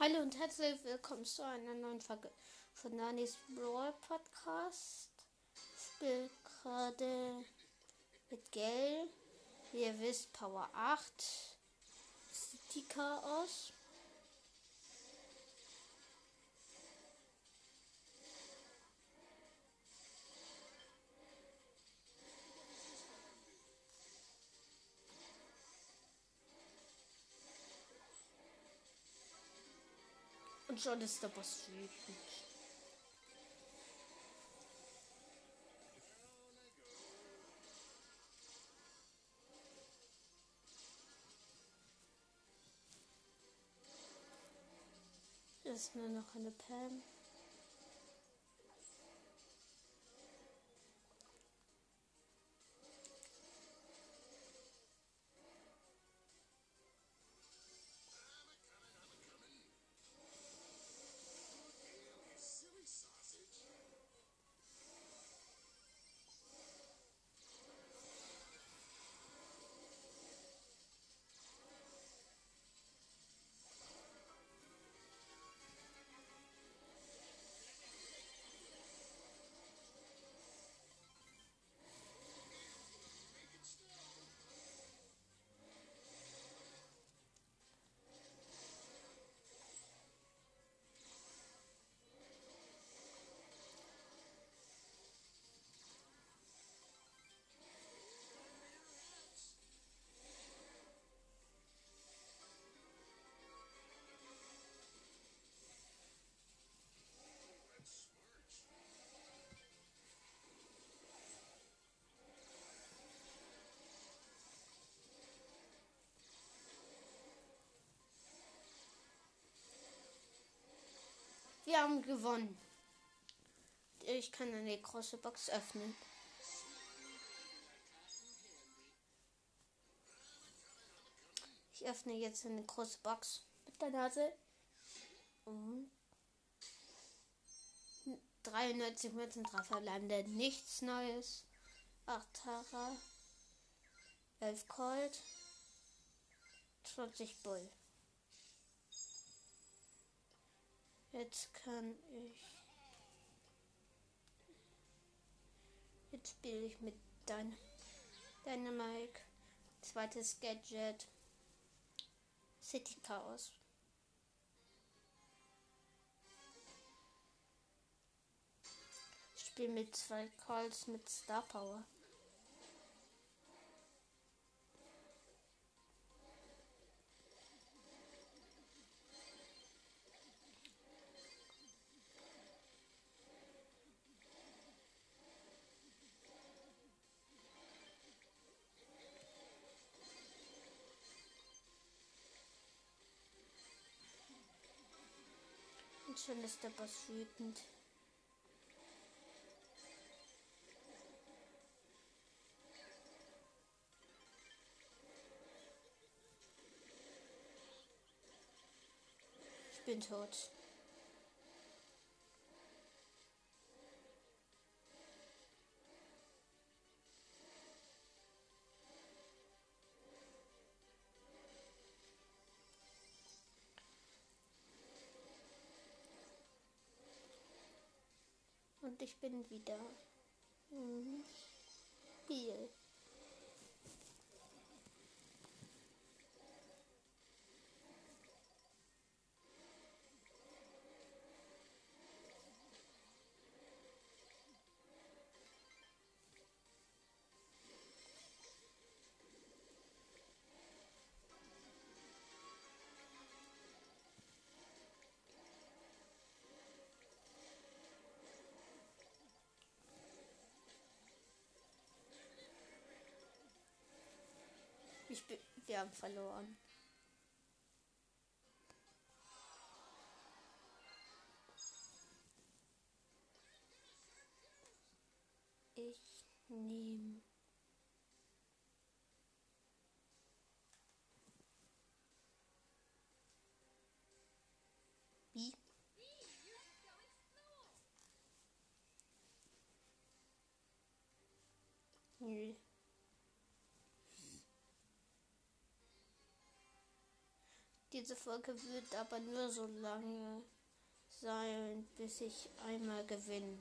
Hallo und herzlich willkommen zu einer neuen Folge von Nanis Brawl Podcast. Ich spiele gerade mit Gel. Wie ihr wisst, Power 8. City Chaos. Und schon ist der Boss wütend. Ist nur noch eine Pam. Wir haben gewonnen. Ich kann eine große Box öffnen. Ich öffne jetzt eine große Box mit der Nase. Und 93 Münzen, 3 verbleibende, nichts Neues. 8 Tara, 11 Colt, 20 Bull. Jetzt kann ich. Jetzt spiele ich mit dein Dynamike. Zweites Gadget. City Chaos. Ich spiele mit zwei Calls mit Star Power. Und schon ist der Boss wütend. Ich bin tot. Und ich bin wieder im Spiel. Ich bin, wir haben verloren. Ich nehme. Diese Folge wird aber nur so lange sein, bis ich einmal gewinne.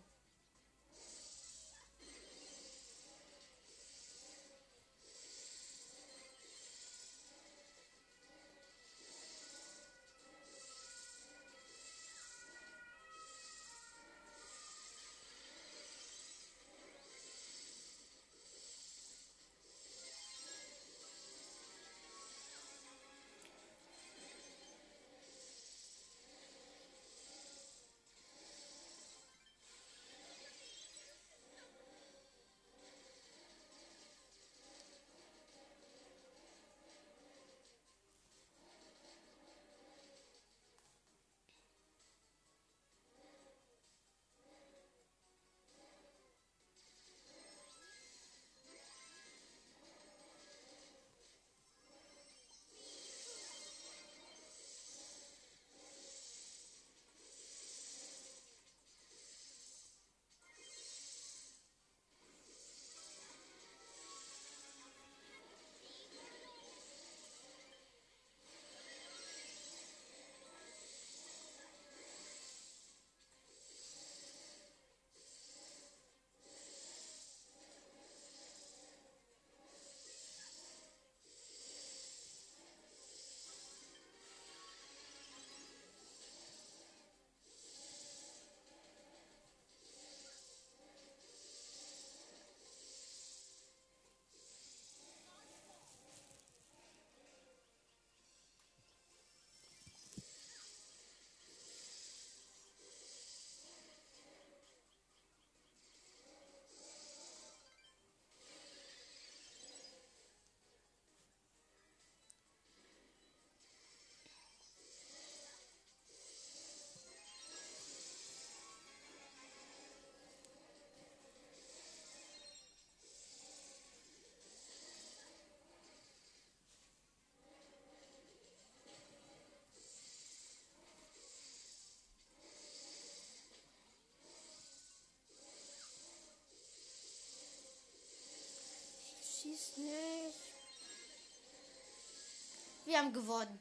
Wir haben gewonnen.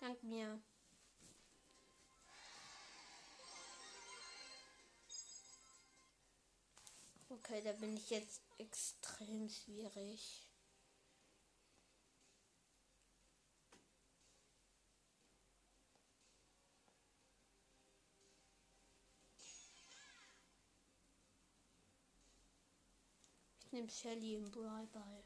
Dank mir. Okay, da bin ich jetzt extrem schwierig. Ich nehme Shelly im Brawl Ball.